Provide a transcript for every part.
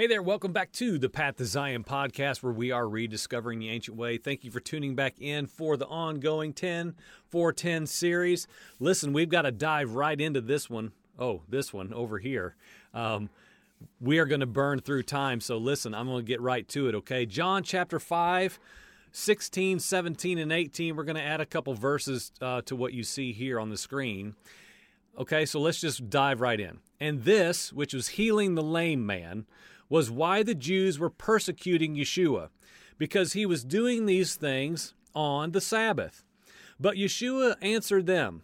Hey there, welcome back to the Path to Zion podcast where we are rediscovering the ancient way. Thank you for tuning back in for the ongoing 10 for 10 series. Listen, we've got to dive right into this one. Oh, this one over here. Um, we are going to burn through time, so listen, I'm going to get right to it, okay? John chapter 5. 16, 17, and 18. We're going to add a couple verses uh, to what you see here on the screen. Okay, so let's just dive right in. And this, which was healing the lame man, was why the Jews were persecuting Yeshua, because he was doing these things on the Sabbath. But Yeshua answered them,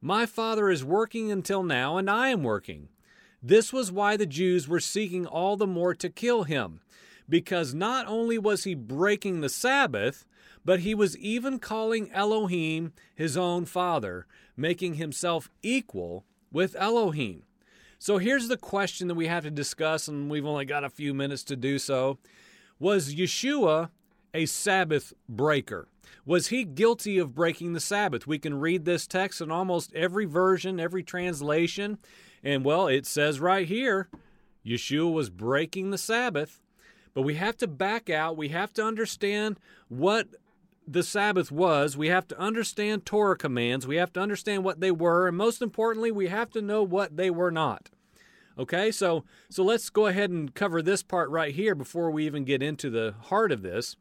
My Father is working until now, and I am working. This was why the Jews were seeking all the more to kill him, because not only was he breaking the Sabbath, but he was even calling Elohim his own Father, making himself equal with Elohim. So here's the question that we have to discuss, and we've only got a few minutes to do so. Was Yeshua a Sabbath breaker? Was he guilty of breaking the Sabbath? We can read this text in almost every version, every translation, and well, it says right here Yeshua was breaking the Sabbath. But we have to back out. We have to understand what the Sabbath was. We have to understand Torah commands. We have to understand what they were, and most importantly, we have to know what they were not. Okay, so so let's go ahead and cover this part right here before we even get into the heart of this.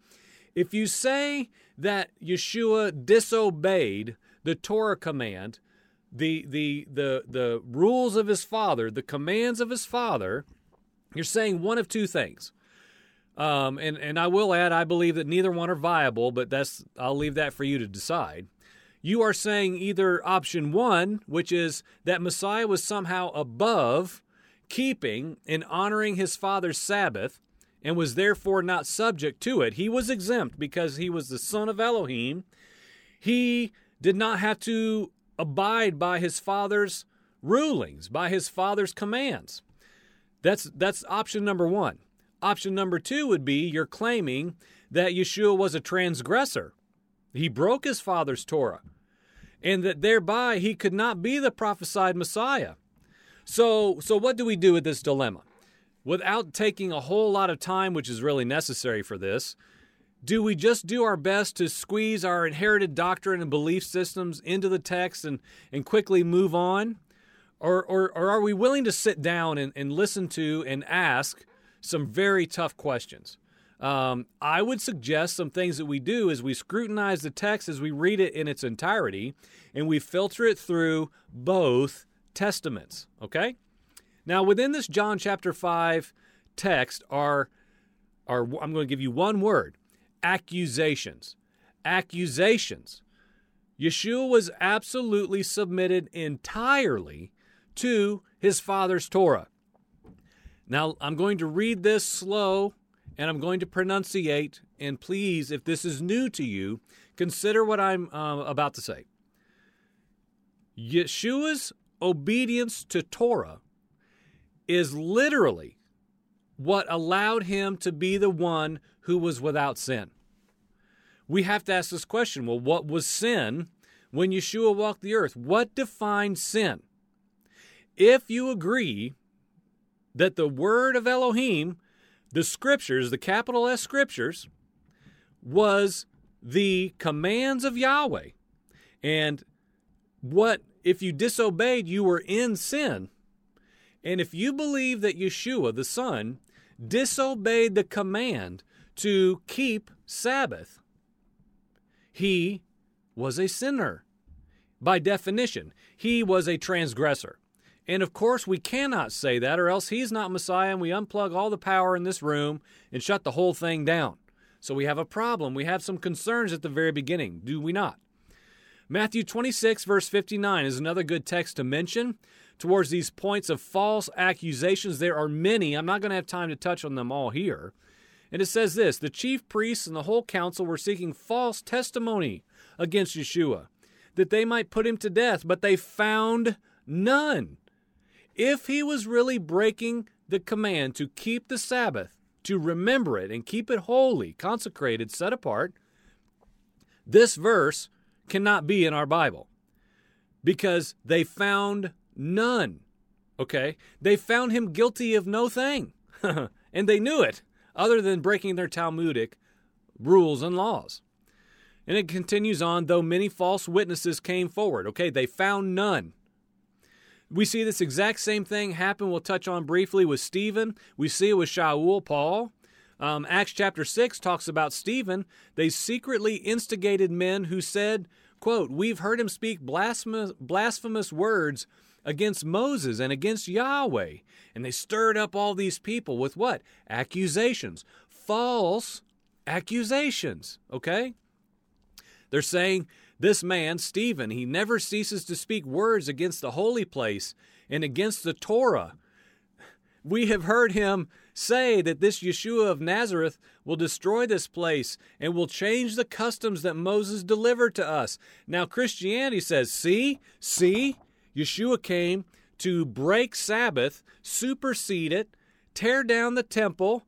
If you say that Yeshua disobeyed the Torah command, the the the the rules of his father, the commands of his father, you're saying one of two things. Um, and and I will add, I believe that neither one are viable, but that's I'll leave that for you to decide. You are saying either option one, which is that Messiah was somehow above keeping and honoring his father's Sabbath, and was therefore not subject to it. He was exempt because he was the son of Elohim. He did not have to abide by his father's rulings, by his father's commands. That's that's option number 1. Option number two would be you're claiming that Yeshua was a transgressor. He broke his father's Torah, and that thereby he could not be the prophesied Messiah. So, so what do we do with this dilemma? Without taking a whole lot of time, which is really necessary for this, do we just do our best to squeeze our inherited doctrine and belief systems into the text and, and quickly move on? Or, or, or are we willing to sit down and, and listen to and ask some very tough questions. Um, I would suggest some things that we do is we scrutinize the text as we read it in its entirety and we filter it through both testaments. Okay? Now, within this John chapter 5 text are, are I'm going to give you one word accusations. Accusations. Yeshua was absolutely submitted entirely to his father's Torah. Now, I'm going to read this slow and I'm going to pronunciate. And please, if this is new to you, consider what I'm uh, about to say. Yeshua's obedience to Torah is literally what allowed him to be the one who was without sin. We have to ask this question well, what was sin when Yeshua walked the earth? What defined sin? If you agree that the word of Elohim, the scriptures, the capital S scriptures, was the commands of Yahweh. And what, if you disobeyed, you were in sin. And if you believe that Yeshua, the Son, disobeyed the command to keep Sabbath, he was a sinner. By definition, he was a transgressor. And of course, we cannot say that, or else he's not Messiah, and we unplug all the power in this room and shut the whole thing down. So we have a problem. We have some concerns at the very beginning, do we not? Matthew 26, verse 59 is another good text to mention. Towards these points of false accusations, there are many. I'm not going to have time to touch on them all here. And it says this The chief priests and the whole council were seeking false testimony against Yeshua, that they might put him to death, but they found none. If he was really breaking the command to keep the Sabbath, to remember it and keep it holy, consecrated, set apart, this verse cannot be in our Bible because they found none. Okay? They found him guilty of no thing. and they knew it, other than breaking their Talmudic rules and laws. And it continues on, though many false witnesses came forward. Okay, they found none. We see this exact same thing happen. We'll touch on briefly with Stephen. We see it with Shaul, Paul. Um, Acts chapter 6 talks about Stephen. They secretly instigated men who said, quote, We've heard him speak blasphemous, blasphemous words against Moses and against Yahweh. And they stirred up all these people with what? Accusations. False accusations. Okay? They're saying this man, Stephen, he never ceases to speak words against the holy place and against the Torah. We have heard him say that this Yeshua of Nazareth will destroy this place and will change the customs that Moses delivered to us. Now, Christianity says, see, see, Yeshua came to break Sabbath, supersede it, tear down the temple,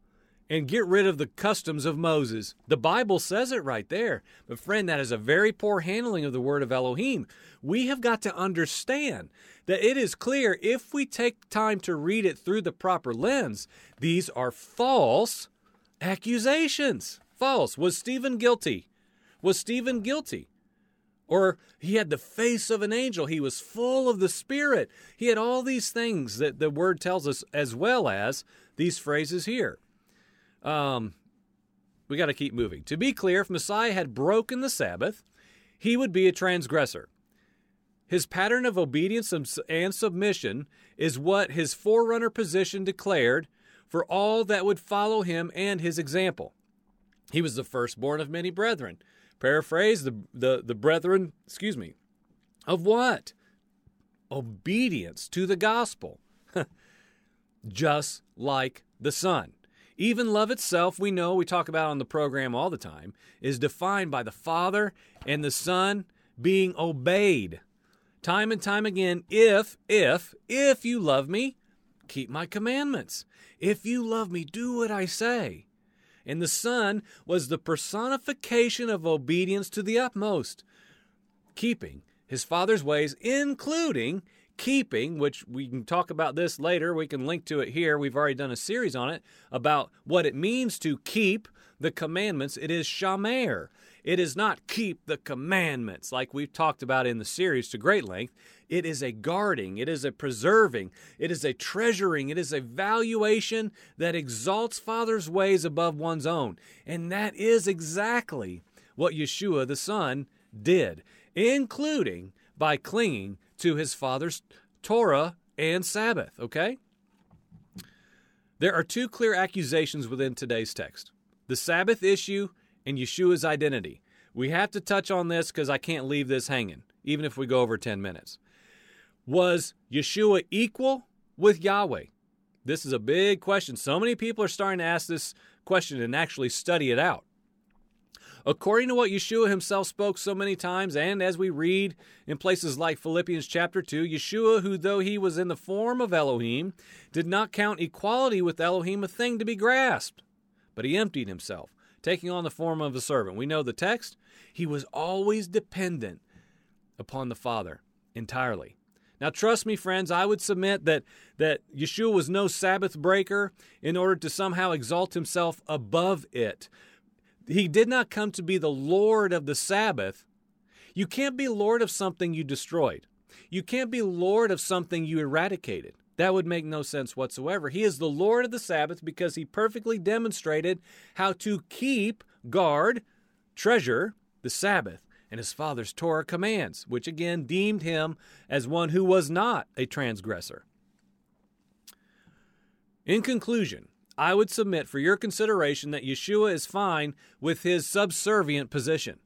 and get rid of the customs of Moses. The Bible says it right there. But, friend, that is a very poor handling of the word of Elohim. We have got to understand that it is clear if we take time to read it through the proper lens, these are false accusations. False. Was Stephen guilty? Was Stephen guilty? Or he had the face of an angel. He was full of the Spirit. He had all these things that the word tells us, as well as these phrases here. Um, we got to keep moving. To be clear, if Messiah had broken the Sabbath, he would be a transgressor. His pattern of obedience and submission is what his forerunner position declared for all that would follow him and his example. He was the firstborn of many brethren. Paraphrase the, the, the brethren, excuse me, of what? Obedience to the gospel. Just like the Son. Even love itself, we know, we talk about on the program all the time, is defined by the Father and the Son being obeyed. Time and time again, if, if, if you love me, keep my commandments. If you love me, do what I say. And the Son was the personification of obedience to the utmost, keeping his Father's ways, including keeping, which we can talk about this later, we can link to it here. We've already done a series on it about what it means to keep the commandments. It is shamar. It is not keep the commandments like we've talked about in the series to great length. It is a guarding, it is a preserving, it is a treasuring, it is a valuation that exalts Father's ways above one's own. And that is exactly what Yeshua the Son did, including by clinging to his father's Torah and Sabbath, okay? There are two clear accusations within today's text the Sabbath issue and Yeshua's identity. We have to touch on this because I can't leave this hanging, even if we go over 10 minutes. Was Yeshua equal with Yahweh? This is a big question. So many people are starting to ask this question and actually study it out. According to what Yeshua himself spoke so many times, and as we read in places like Philippians chapter 2, Yeshua, who though he was in the form of Elohim, did not count equality with Elohim a thing to be grasped, but he emptied himself, taking on the form of a servant. We know the text. He was always dependent upon the Father entirely. Now, trust me, friends, I would submit that, that Yeshua was no Sabbath breaker in order to somehow exalt himself above it. He did not come to be the Lord of the Sabbath. You can't be Lord of something you destroyed. You can't be Lord of something you eradicated. That would make no sense whatsoever. He is the Lord of the Sabbath because he perfectly demonstrated how to keep, guard, treasure the Sabbath and his father's Torah commands, which again deemed him as one who was not a transgressor. In conclusion, I would submit for your consideration that Yeshua is fine with his subservient position.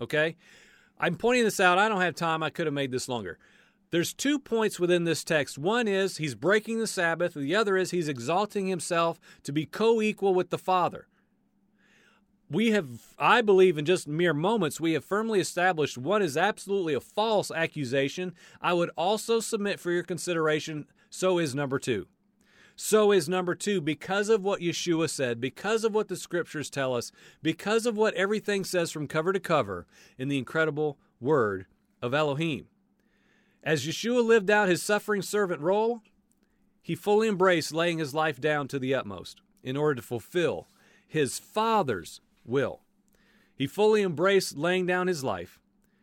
Okay? I'm pointing this out. I don't have time. I could have made this longer. There's two points within this text. One is he's breaking the Sabbath, the other is he's exalting himself to be co equal with the Father. We have, I believe, in just mere moments, we have firmly established one is absolutely a false accusation. I would also submit for your consideration, so is number two. So is number two, because of what Yeshua said, because of what the scriptures tell us, because of what everything says from cover to cover in the incredible word of Elohim. As Yeshua lived out his suffering servant role, he fully embraced laying his life down to the utmost. in order to fulfill his Father's will. He fully embraced laying down his life.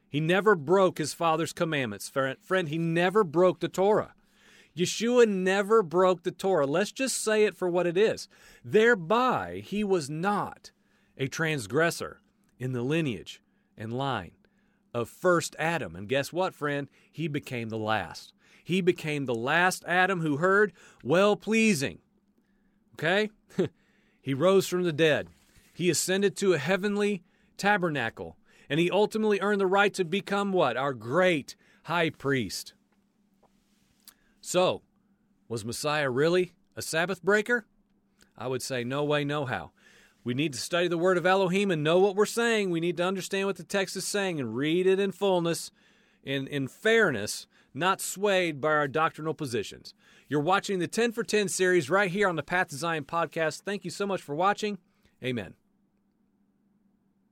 He never broke his Father's commandments. Friend, he never broke the Torah. Yeshua never broke the Torah. Let's just say it for what it is. Thereby, he was not a transgressor in the lineage and line of first Adam. And guess what, friend? He became the last. He became the last Adam who heard well pleasing. Okay? he rose from the dead. He ascended to a heavenly tabernacle. And he ultimately earned the right to become what? Our great high priest. So, was Messiah really a Sabbath breaker? I would say no way, no how. We need to study the word of Elohim and know what we're saying. We need to understand what the text is saying and read it in fullness, in, in fairness, not swayed by our doctrinal positions. You're watching the 10 for 10 series right here on the Path to Zion podcast. Thank you so much for watching. Amen.